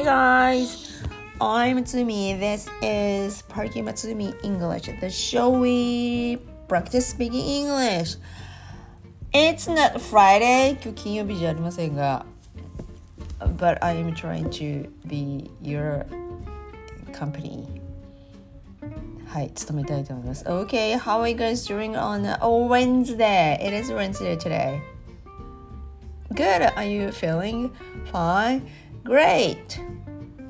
Hey guys, I'm Matsumi. This is Party Matsumi English, the show we practice speaking English. It's not Friday, 今日金曜日じゃありませんが、but I am trying to be your company. はい、務めたいと思います。Okay, how are you guys doing on a Wednesday? It is Wednesday today. Good. Are you feeling fine? Great!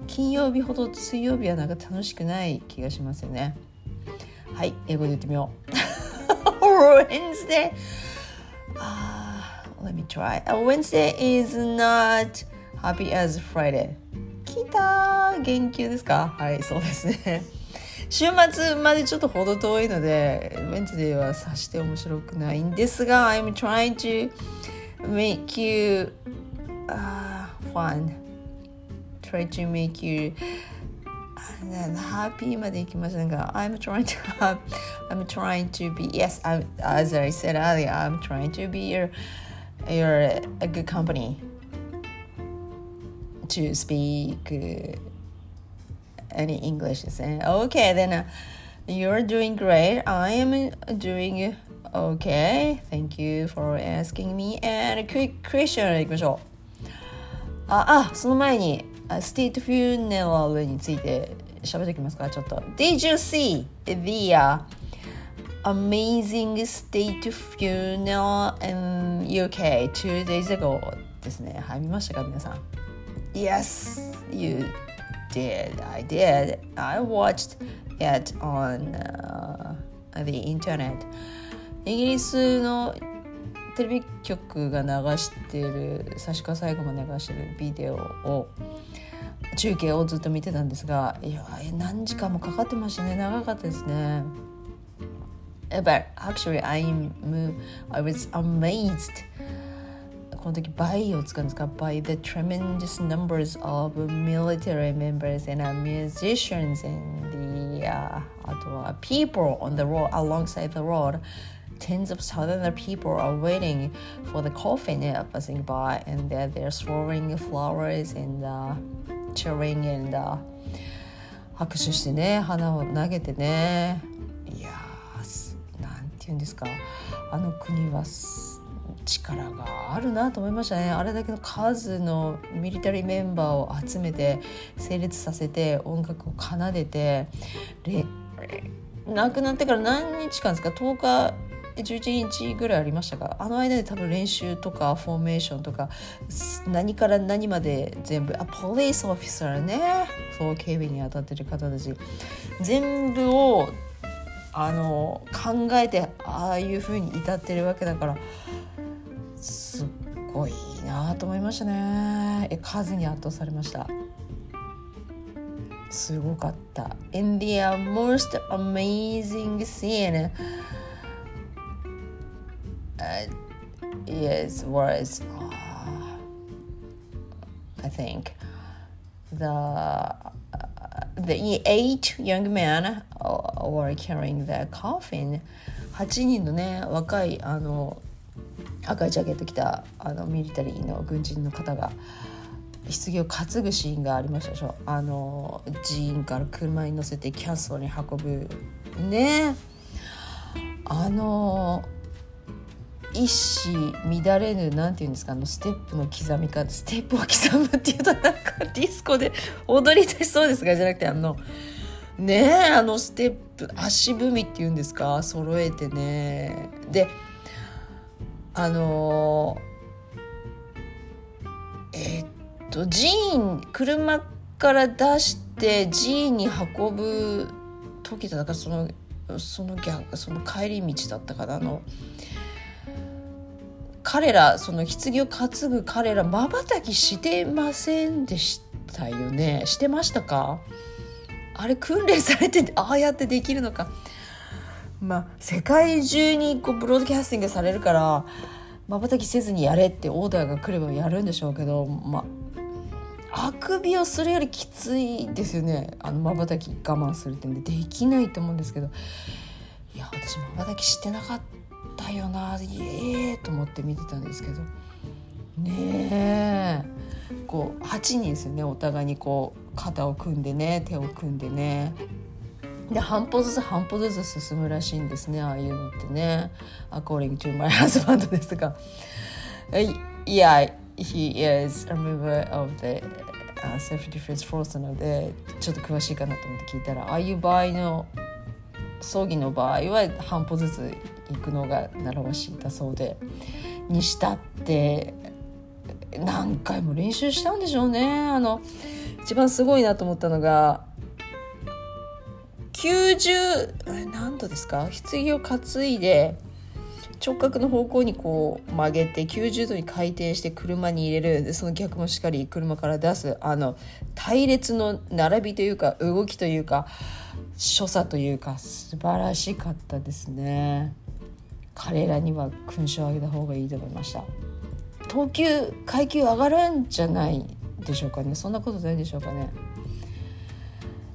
金曜日ほど水曜日はなんか楽しくない気がしますよね。はい、英語で言ってみよう。Wednesday! Uh, let me try. A Wednesday is not happy as Friday. 来た元気ですか？はい、そうですね。週末までちょっとほど遠いので、ウェンズデーはさして面白くないんですが、I'm trying to make you、uh, fun. try to make you happy までいきませんが I'm trying to have I'm trying to be yes I'm, as I said earlier I'm trying to be your your a good company to speak any English okay then uh, you're doing great I am doing okay thank you for asking me and a quick question いきましょうああその前に ステートフューネラルについて喋っておきますかちょっと Did you see the、uh, amazing state funeral in UK two days ago ですねはい見ましたか皆さん Yes you did I did I watched it on、uh, the internet イギリスのテレビ局が流している差し替最後まで流してるビデオを中継をずっと見てたんですがいや何時間もかかってましたね長かったですね But actually I'm I was amazed この時 by を使うんですか by the tremendous numbers of military members and musicians and the、uh, あとは people on the road alongside the road tens of thousands of people are waiting for the coffin passing by and they're, they're throwing flowers and、uh, cheering and、uh, 拍手してね花を投げてね。いやーなんて言うんですか。あの国は力があるなと思いました。ねあれだけの数のミリタリーメンバーを集めて成立させて音楽を奏でて。亡くなってから何日間ですか？10日11日ぐらいありましたがあの間で多分練習とかフォーメーションとか何から何まで全部あポリスオフィサーね。そう警備に当たってる方たち。全部をあの考えてああいうふうに至ってるわけだからすっごいなと思いましたね。え数に圧倒されました。すごかった。In the most amazing scene uh, is was uh, I think the the eight young men were carrying the coffin. 8人のね若いあの赤いジャケット着たあのミリタリーの軍人の方が棺を担ぐシーンがありましたでしょ。あの寺院から車に乗せてキャンソルに運ぶ。ね。あの一糸乱れぬなんていうんですかあのステップの刻み方ステップを刻むっていうとなんかディスコで踊り出しそうですがじゃなくてあのねえあのステップ足踏みっていうんですか揃えてねであのえー、っと寺院車から出して寺院に運ぶ時だかそのその逆その帰り道だったかなあの。彼らその棺を担ぐ彼らまばたきしてませんでしたよね？してましたか？あれ訓練されてああやってできるのか？まあ世界中にこうブロードキャスティングされるからまばたきせずにやれってオーダーが来ればやるんでしょうけどまああくびをするよりきついですよね。あのまばたき我慢するってんでできないと思うんですけど。いや私まばたきしてなかった。だよなええ、と思って見てたんですけど。ねえ。こう8人ですよねお互いにこう肩を組んでね手を組んでね。で半歩ずつ半歩ずつ進むらしいんですねああいうのってね。according to my husband ですが。Yeah he is a member of the self-defense force なのでちょっと詳しいかなと思って聞いたらああいう場合の葬儀の場合は半歩ずつ行くのが習わしいだそうでにしたって何回も練習したんでしょうね。あの一番すごいなと思ったのが90何度ですか？棺を担いで直角の方向にこう曲げて90度に回転して車に入れる。その逆もしっかり車から出すあの隊列の並びというか動きというか所作というか素晴らしかったですね。彼らには勲章をあげた方がいいと思いました。等級階級上がるんじゃないでしょうかね。そんなことないでしょうかね。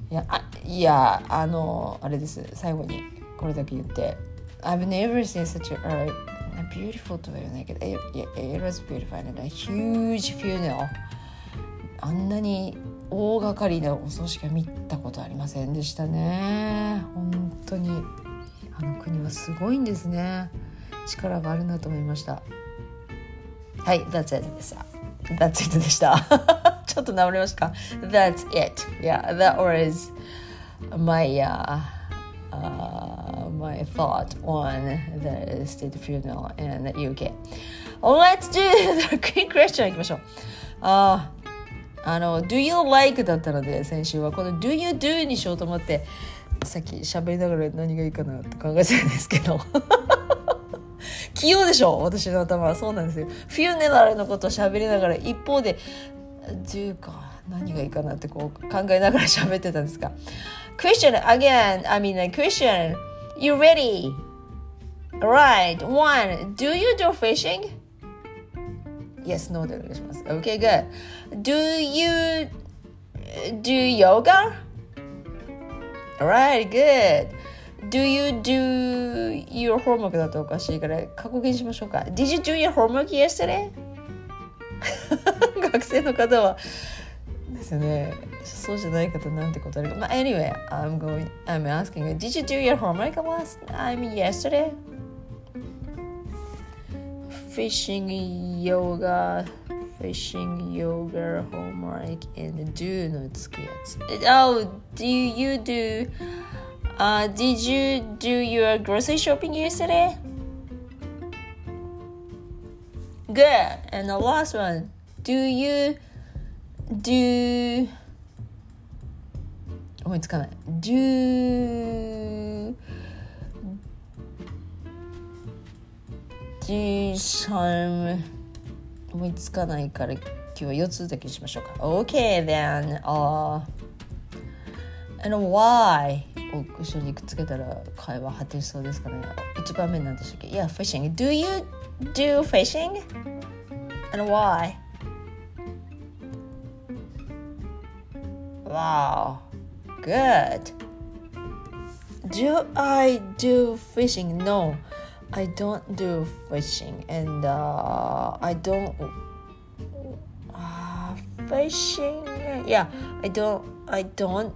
いやあいやあのあれです。最後にこれだけ言って。I've never seen such a, uh, a beautiful とは言わないけど it, it was beautiful and a huge funeral あんなに大掛かりなお葬式は見たことありませんでしたね本当にあの国はすごいんですね力があるなと思いましたはい That's it でした That's it でしたちょっと治りましたか That's it Yeah that was my、uh, uh, my thought on the state funeral in the UK Let's do the quick question いきましょうあ、uh, あの Do you like だったので先週はこの Do you do にしようと思ってさっき喋りながら何がいいかなって考えてたんですけど 器用でしょ私の頭はそうなんですよフューネラルのことを喋りながら一方で「do か何がいいかな」ってこう考えながら喋ってたんですが Question again I mean question You ready? Right one Do you do fishing? Yes, no でお願いします。Okay, good. Do you do yoga? Alright, good. Do you do your homework だとおかしいから過去形にしましょうか。Did you do your homework yesterday? 学生の方はですね。そうじゃない方なんてことあるか。まあ、anyway, I'm going, I'm asking did you do your homework last, time yesterday? fishing yoga fishing, yoga, homework, and do not skills. Oh, do you do? Uh, did you do your grocery shopping yesterday? Good. And the last one, do you do? Oh, it's coming. Do. Do some 思いつかないから今日は4つだけしましょうか OK then、uh, and why を後ろにくっつけたら会話果てしそうですかね1番目なんでしたっけ Yeah fishing Do you do fishing? And why? Wow Good Do I do fishing? No I don't do fishing and uh, I don't uh, fishing yeah I don't I don't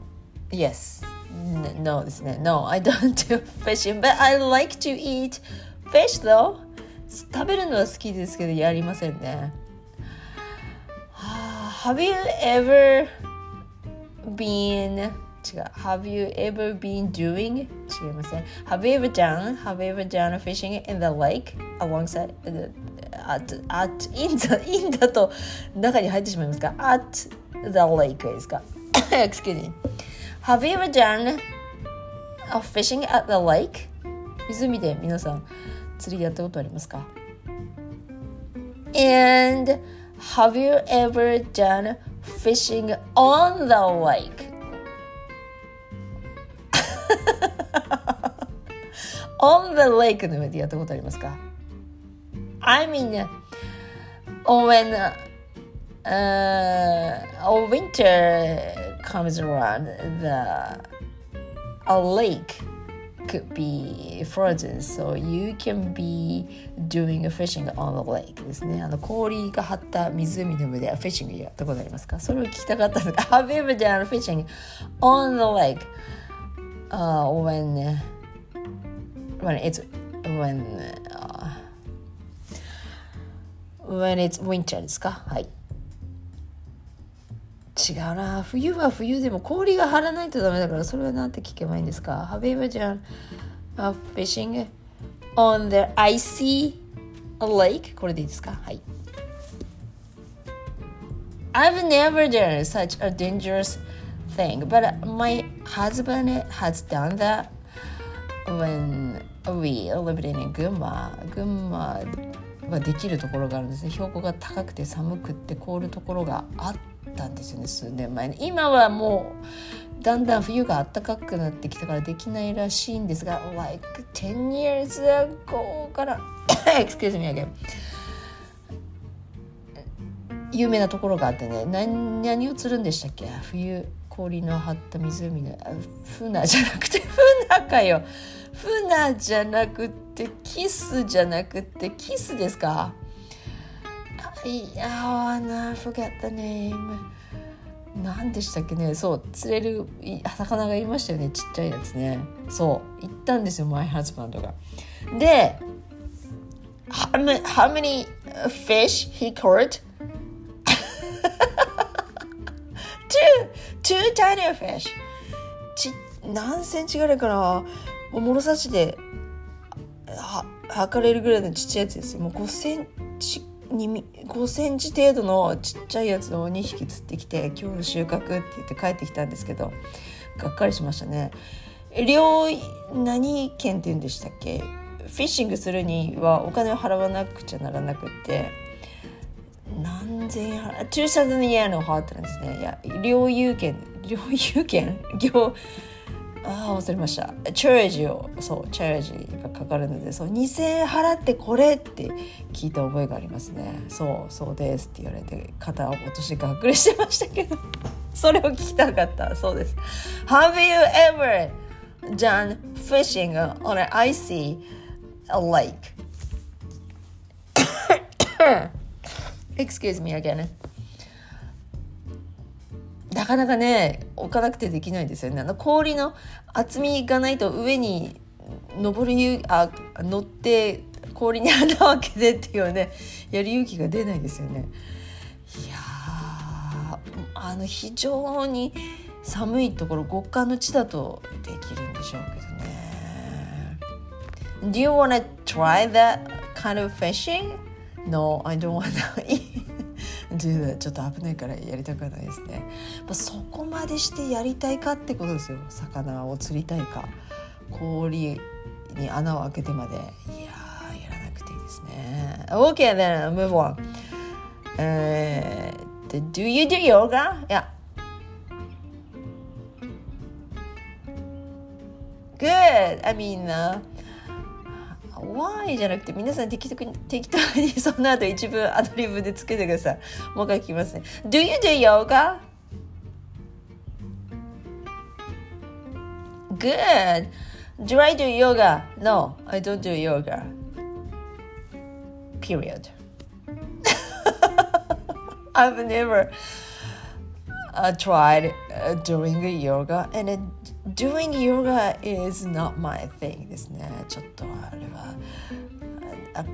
yes no ですね no I don't do fishing but I like to eat fish though 食べるのは好きですけどやりませんね Have you ever been 違う Have you ever been doing 違いません Have you ever done Have you ever done fishing in the lake alongside the, at, at in the in だと中に入ってしまいますか At the lake ですか Excuse me Have you ever done a fishing at the lake 湖で皆さん釣りやったことありますか And have you ever done fishing on the lake? On the lake の上でやったことありますか I mean, when uh, winter comes around, the a lake could be frozen so you can be doing fishing on the lake ですねあの氷が張った湖の上でフィッシングやったことありますかそれを聞きたかったんですが Have you ever done fishing on the lake、uh, when when it's when、uh, when it's winter ですかはい違うな冬は冬でも氷が張らないとダメだからそれは何て聞けばいいんですか Have you ever done uh, fishing on the icy lake? これでいいですかはい I've never done such a dangerous thing but my husband has done that when we lived in 群馬。群馬はできるところがあるんですね。標高が高くて寒くて凍るところがあったんですよね数年前に。今はもうだんだん冬が暖かくなってきたからできないらしいんですが like 10 years ago から excuse me again 有名なところがあってね何何を釣るんでしたっけ？冬。氷の張った湖の船じゃなくて船かよ。船じゃなくてキスじゃなくてキスですか？いやーな forget the name 何でしたっけね？そう釣れる魚がいましたよね。ちっちゃいやつね。そう行ったんですよマイハズバンドが。で how how many fish he caught? two, two tiny fish ち何センチぐらいかな。もう物差しでは測れるぐらいのちっちゃいやつですよ。もう5センチに5センチ程度のちっちゃいやつを2匹釣ってきて今日の収穫って言って帰ってきたんですけどがっかりしましたね。両何県って言うんでしたっけ？フィッシングするにはお金を払わなくちゃならなくって何千円払2 0 0 0円の払ってるんですね。いや領有権領有権領 ああ忘れました。チャージをそうチャージがかかるのでそう2,000円払ってこれって聞いた覚えがありますね。そうそうですって言われて肩を落としてがっくりしてましたけど。それを聞きたかった。そうです。Have you ever done fishing on an icy lake? Excuse me again. なかなかね置かなくてできないですよね。あの氷の厚みがないと上に登るゆあ乗って氷に穴を開けてっていうねやる勇気が出ないですよね。いやあの非常に寒いところ極寒の地だとできるんでしょうけどね。Do you wanna try that kind of fishing? No, I don't wanna ちょっと危ないからやりたくないですね、まあ、そこまでしてやりたいかってことですよ。魚を釣りたいか。氷に穴を開けてまで。いややらなくていいですね。OK then move on、uh, Do you do yoga? Yeah Good! I mean、uh, why じゃなくて皆さん適当に適当にその後一部アドリブでつけてください。もう一回聞きますね。Do you do yoga? Good. Do I do yoga? No, I don't do yoga. Period. I've never uh, tried uh, doing yoga and it, doing yoga is not my thing ですね。ちょっとあれは。あ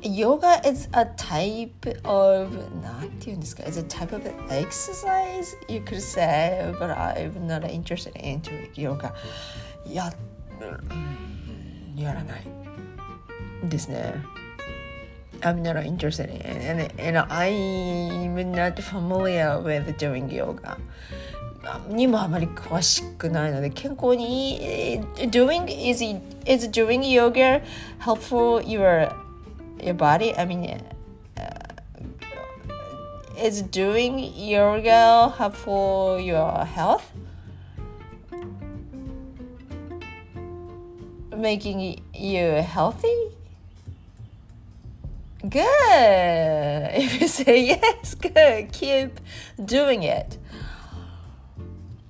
Yoga is a type of なんて言うんですか It's a type of exercise you could say but I'm not interested into yoga や,、うん、やらないですね I'm not interested in and, and I'm not familiar with doing yoga にもあまり詳しくないので健康に doing is is doing yoga helpful your your body I mean uh, is doing yoga helpful your health making you healthy good if you say yes good keep doing it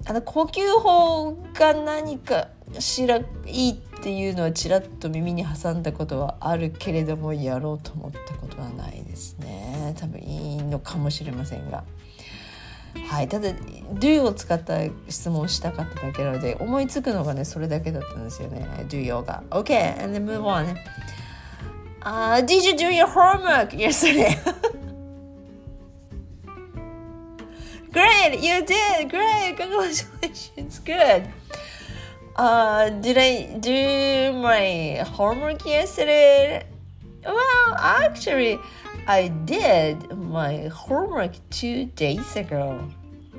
あの呼吸法が何かしらいいっていうのはちらっと耳に挟んだことはあるけれどもやろうと思ったことはないですね。多分いいのかもしれませんが。はいただ do を使った質問をしたかっただけなので思いつくのがねそれだけだったんですよね。do 用が。OK and then move on. Uh, did you do your homework yesterday? Great, you did. Great, congratulations. Good. Uh, did I do my homework yesterday? Well, actually, I did my homework two days ago.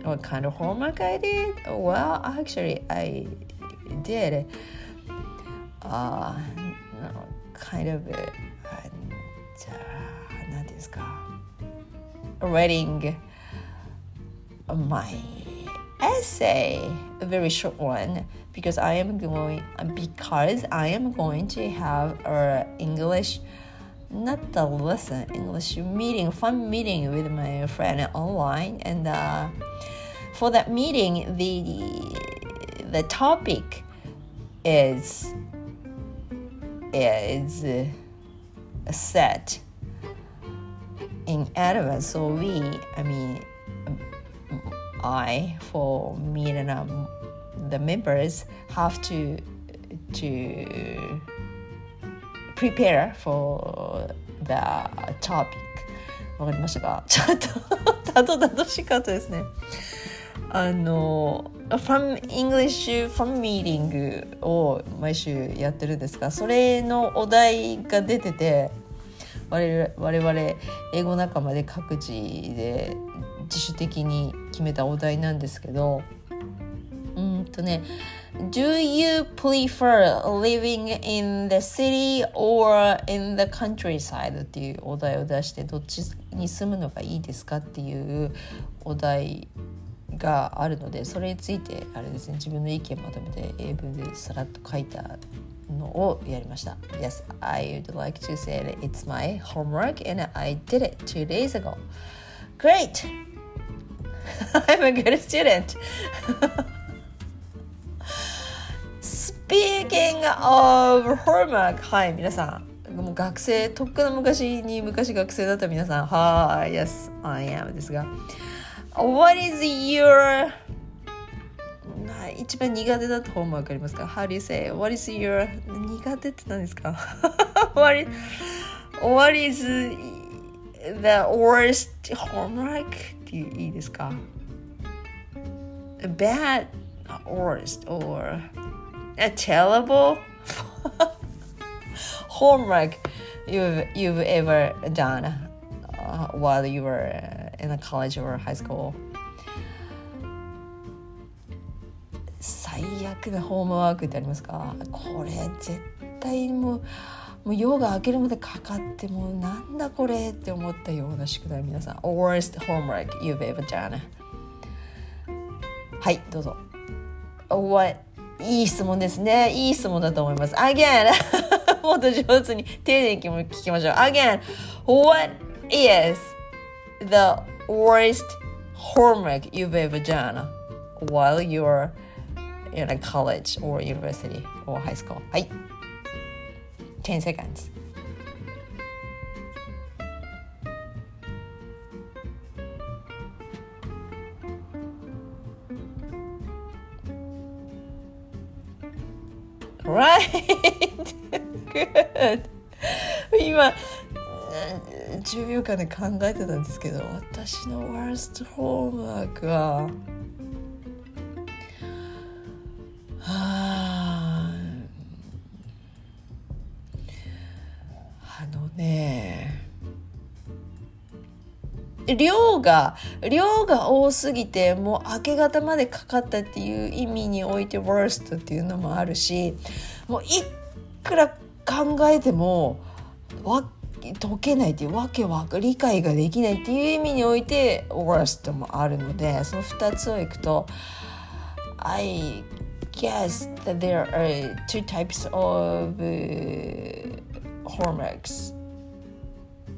What kind of homework I did? Well, actually, I did. Uh, no, kind of. Uh, じゃあ何ですか reading my essay a very short one because I am going because I am going to have a English not the lesson English meeting fun meeting with my friend online and uh, for that meeting the the topic is is set in advance. So we, I mean, I for me and um, the members have to to prepare for the topic. わかりましたかちょっとたどたどしかったですね。あの、from English from meeting を毎週やってるんですが、それのお題が出てて、我々英語仲間で各自で自主的に決めたお題なんですけどうんとね Do you prefer living in the city or in the countryside? っていうお題を出してどっちに住むのがいいですかっていうお題があるのでそれについてあれですね自分の意見まとめて英文でさらっと書いたのをやりました。Yes, I would like to say that it's my homework and I did it two days ago. Great! I'm a good student. Speaking of homework, はい、皆さん。もう学生、とっくの昔に昔学生だった皆さん、はい、Yes, I am ですが。What is your 一番苦手だった本もわかりますか ?How do you say? What is your 苦手って何ですか what, is, what is the worst homework? っていいですか ?bad, worst, or a terrible homework you've, you've ever done uh, while you were in a college or high school? 最悪なホームワークってありますかこれ絶対もう もう夜が明けるまでかかってもうなんだこれって思ったような宿題皆さん Worst homework you've ever done はいどうぞ What いい質問ですねいい質問だと思います Again もっと上手に丁寧に聞きましょう Again What is the worst homework you've ever done while you're in a college or university or high school はい10漢字今10秒間で考えてたんですけど私のワーストホームワークは。量が量が多すぎてもう明け方までかかったっていう意味において worst っていうのもあるしもういくら考えてもわ解けないっていうわけは理解ができないっていう意味において worst もあるのでその2つをいくと I guess that there are two types of uh, hormones.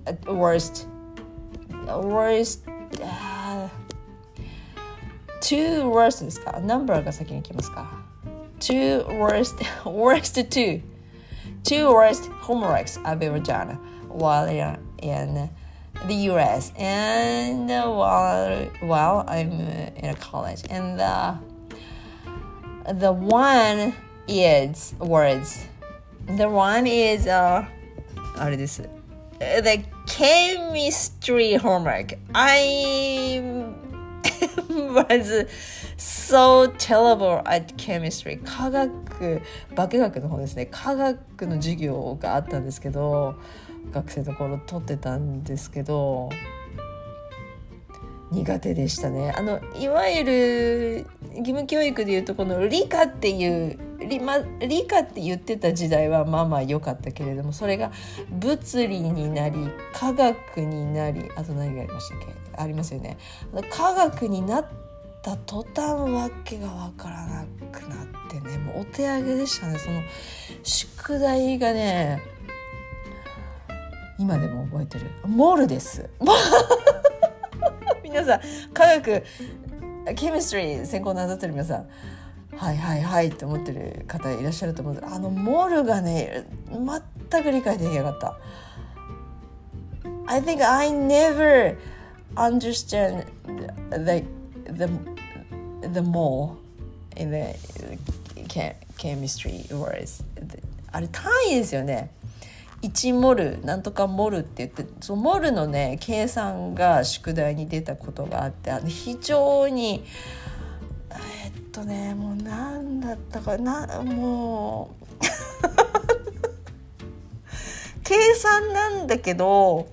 At worst, worst, uh, two worst ですかナンバーが先に来ますか two worst worst two two worst homeworks I've ever done while in the US and while while I'm in college and the the one is words the one is uh あれです the chemistry homework I was so terrible at chemistry 科学化学の方ですね科学の授業があったんですけど学生の頃取ってたんですけど苦手でしたね。あのいわゆる義務教育でいうとこの理科っていう理,、ま、理科って言ってた時代はまあまあ良かったけれどもそれが物理になり科学になりあと何がありましたっけ？ありますよね。科学になった途端わけが分からなくなってねもうお手上げでしたね。その宿題がね今でも覚えてる。モールです。皆さん科学ケミストリー専攻なさってる皆さんはいはいはいって思ってる方いらっしゃると思うあのモルがね全く理解できなかった。I think I never understand the the the mole in the chemistry words. あれ単位ですよね。1モルなんとかモルって言ってそのモルのね計算が宿題に出たことがあってあの非常にえっとねもう何だったかなもう 計算なんだけど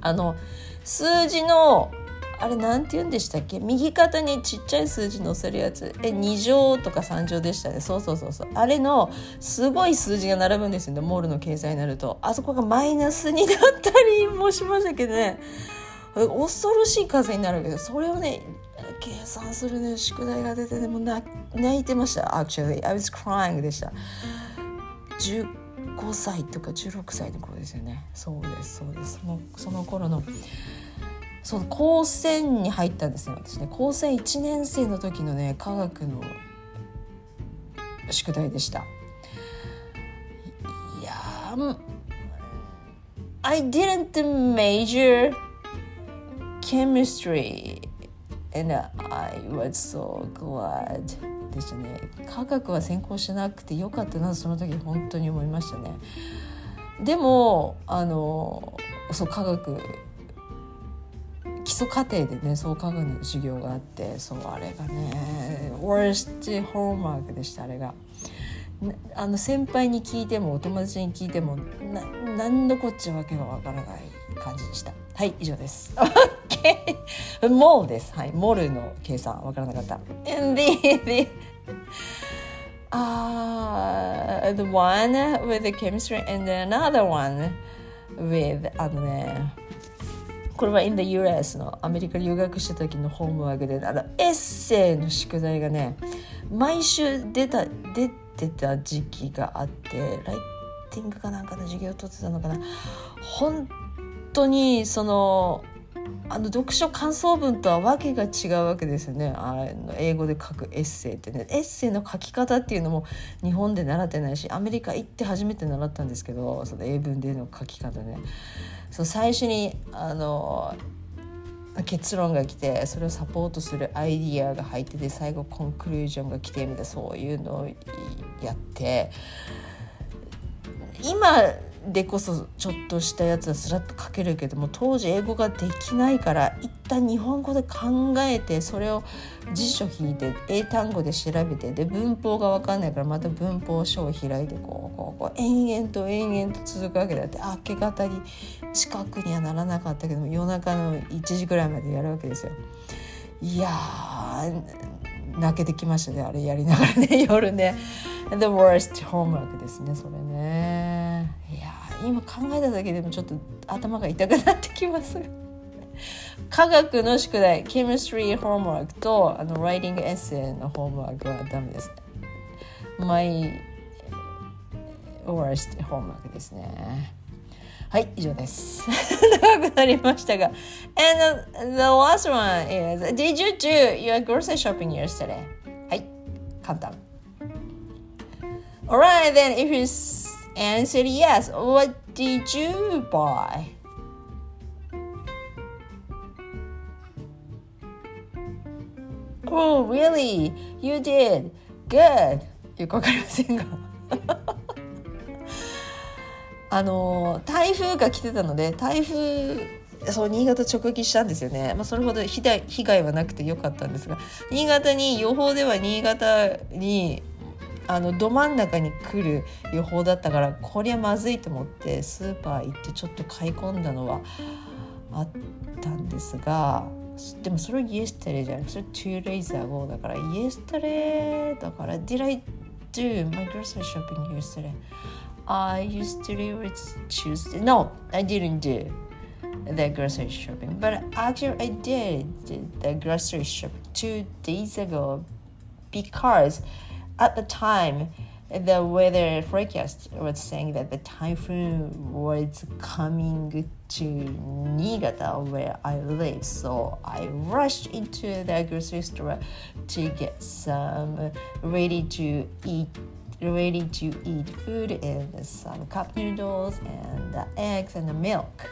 あの数字のあれなんて言うんでしたっけ？右肩にちっちゃい数字載せるやつ。え2乗とか3乗でしたね。そうそうそうそう。あれのすごい数字が並ぶんですよね。モールの計算になると。あそこがマイナスになったりもしましたけどね。恐ろしい数になるけどそれをね計算するね。宿題が出てでも泣いてました。Actually I was crying でした。15歳とか16歳の頃ですよね。そうですそうです。もうその頃のその高専に入ったんですね私ね。高専1年生の時のね科学の宿題でした。いや I didn't major chemistry and I was so glad でしたね。科学は専攻しなくてよかったなその時本当に思いましたね。でもあのそう科学基礎課程でね創価学の授業があってそうあれがね worst homework でしたあれが。あの先輩に聞いてもお友達に聞いてもな何のこっちゃわけがわからない感じでした。はい以上です。OK モールです。はいモールの計算わからなかった。and the, the uh, the one with the chemistry and another one with あのねこれは in the US のアメリカ留学した時のホームワークであのエッセイの宿題がね毎週出た出てた時期があってライティングかなんかの授業を取ってたのかな。本当にそのあの読書感想文とはわけが違うわけですよね。あの英語で書くエッセイってね。エッセイの書き方っていうのも日本で習ってないしアメリカ行って初めて習ったんですけどその英文での書き方ね。その最初にあの結論が来てそれをサポートするアイディアが入ってて最後コンクルージョンが来てみたいなそういうのをやって。今でこそちょっとしたやつはスラッと書けるけども当時英語ができないから一旦日本語で考えてそれを辞書引いて英単語で調べてで文法が分かんないからまた文法書を開いてこうこうこう延々と延々と続くわけだって明け方に近くにはならなかったけども夜中の1時ぐらいまでやるわけですよ。いや泣けてきましたねあれやりながらね夜ね。The worst homework ですねそれね。今考えただけでもちょっと頭が痛くなってきます科学の宿題 Chemistry homework とあの Writing essay のホームワークはダメです My worst homework ですねはい以上です長くなりましたが And the last one is Did you do your grocery shopping yesterday? はい簡単 Alright, then if you answered yes, what did you buy? Oh, really? You did? Good. よくわかりませんが あの台風が来てたので台風そう新潟直撃したんですよね、まあ、それほど被害はなくてよかったんですが新潟に予報では新潟にあのど真ん中に来る予報だったからこりゃまずいと思ってスーパー行ってちょっと買い込んだのはあったんですがでもそれは yesterday じゃなくてそれ two days ago だから yesterday だから did I do my grocery shopping yesterday? I yesterday was Tuesday no I didn't do the grocery shopping but actually I did the grocery shopping two days ago because at the time the weather forecast was saying that the typhoon was coming to Niigata where I live. So I rushed into the grocery store to get some ready to eat ready to eat food and some cup noodles and the eggs and the milk.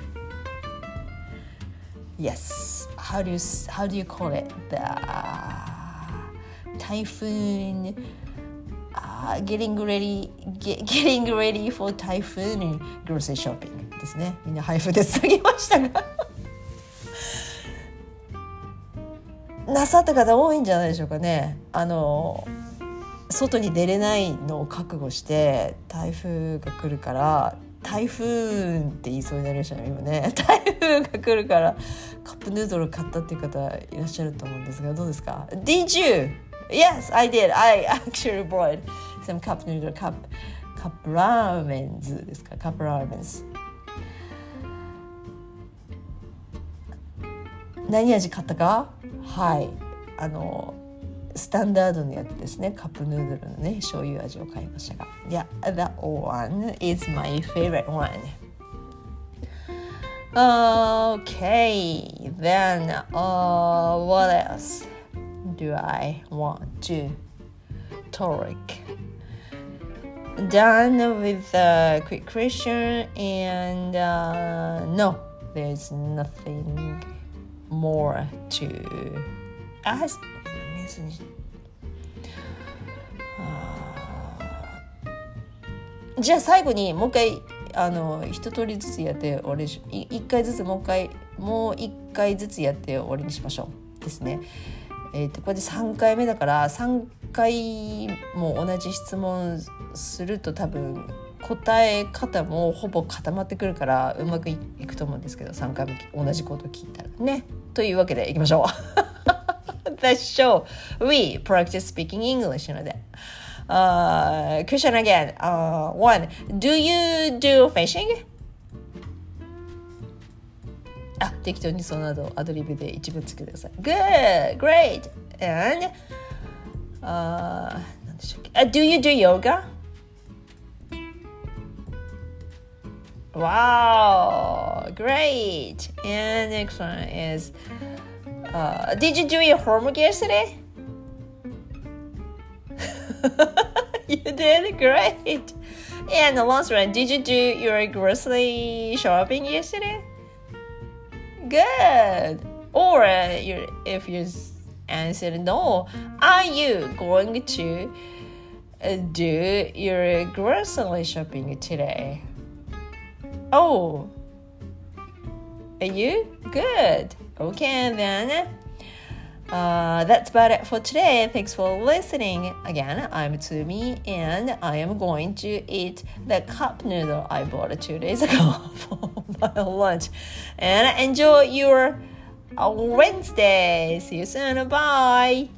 Yes, how do you how do you call it? The uh, typhoon uh, getting ready get, getting ready for typhoon and grocery shopping ですね。みんな配布でつなぎましたが。なさった方多いんじゃないでしょうかね。あの外に出れないのを覚悟して台風が来るから台風って言いそうになりましたね今ね。台風が来るからカップヌードル買ったっていう方いらっしゃると思うんですがどうですか？Did you? Yes, I did. I actually bought some cup noodle cup cup ramens ですかカップラーメンズ何味買ったかはいあのスタンダードのやつですねカップヌードルのね醤油味を買いましたが Yeah, that one is my favorite one Okay, then uh, what else do I want to talk? Done with the quick question and uh, no, there's nothing more to ask. じゃあ最後にもう一回あの一通りずつやって終わり一回ずつもう一回もう一回ずつやって終わりにしましょうですね。えーと、これで3回目だから3回も同じ質問すると多分答え方もほぼ固まってくるからうまくいくと思うんですけど3回も同じこと聞いたらね。というわけでいきましょう。The show we practice speaking English なので。Uh, question again. Uh, one, do you do fishing? 適当にその後アドリブで一文つけてください。Good, great. And, uh, 何でしょうっけ uh, Do you do yoga? Wow, great. And next one is, uh, did you do your homework yesterday? you did great. And the last one, did you do your grocery shopping yesterday? Good. Or uh, you, if you answered no, are you going to uh, do your grocery shopping today? Oh, are you? Good. Okay, then. Uh, that's about it for today. Thanks for listening. Again, I'm Tsumi and I am going to eat the cup noodle I bought two days ago for my lunch. And enjoy your Wednesday. See you soon. Bye.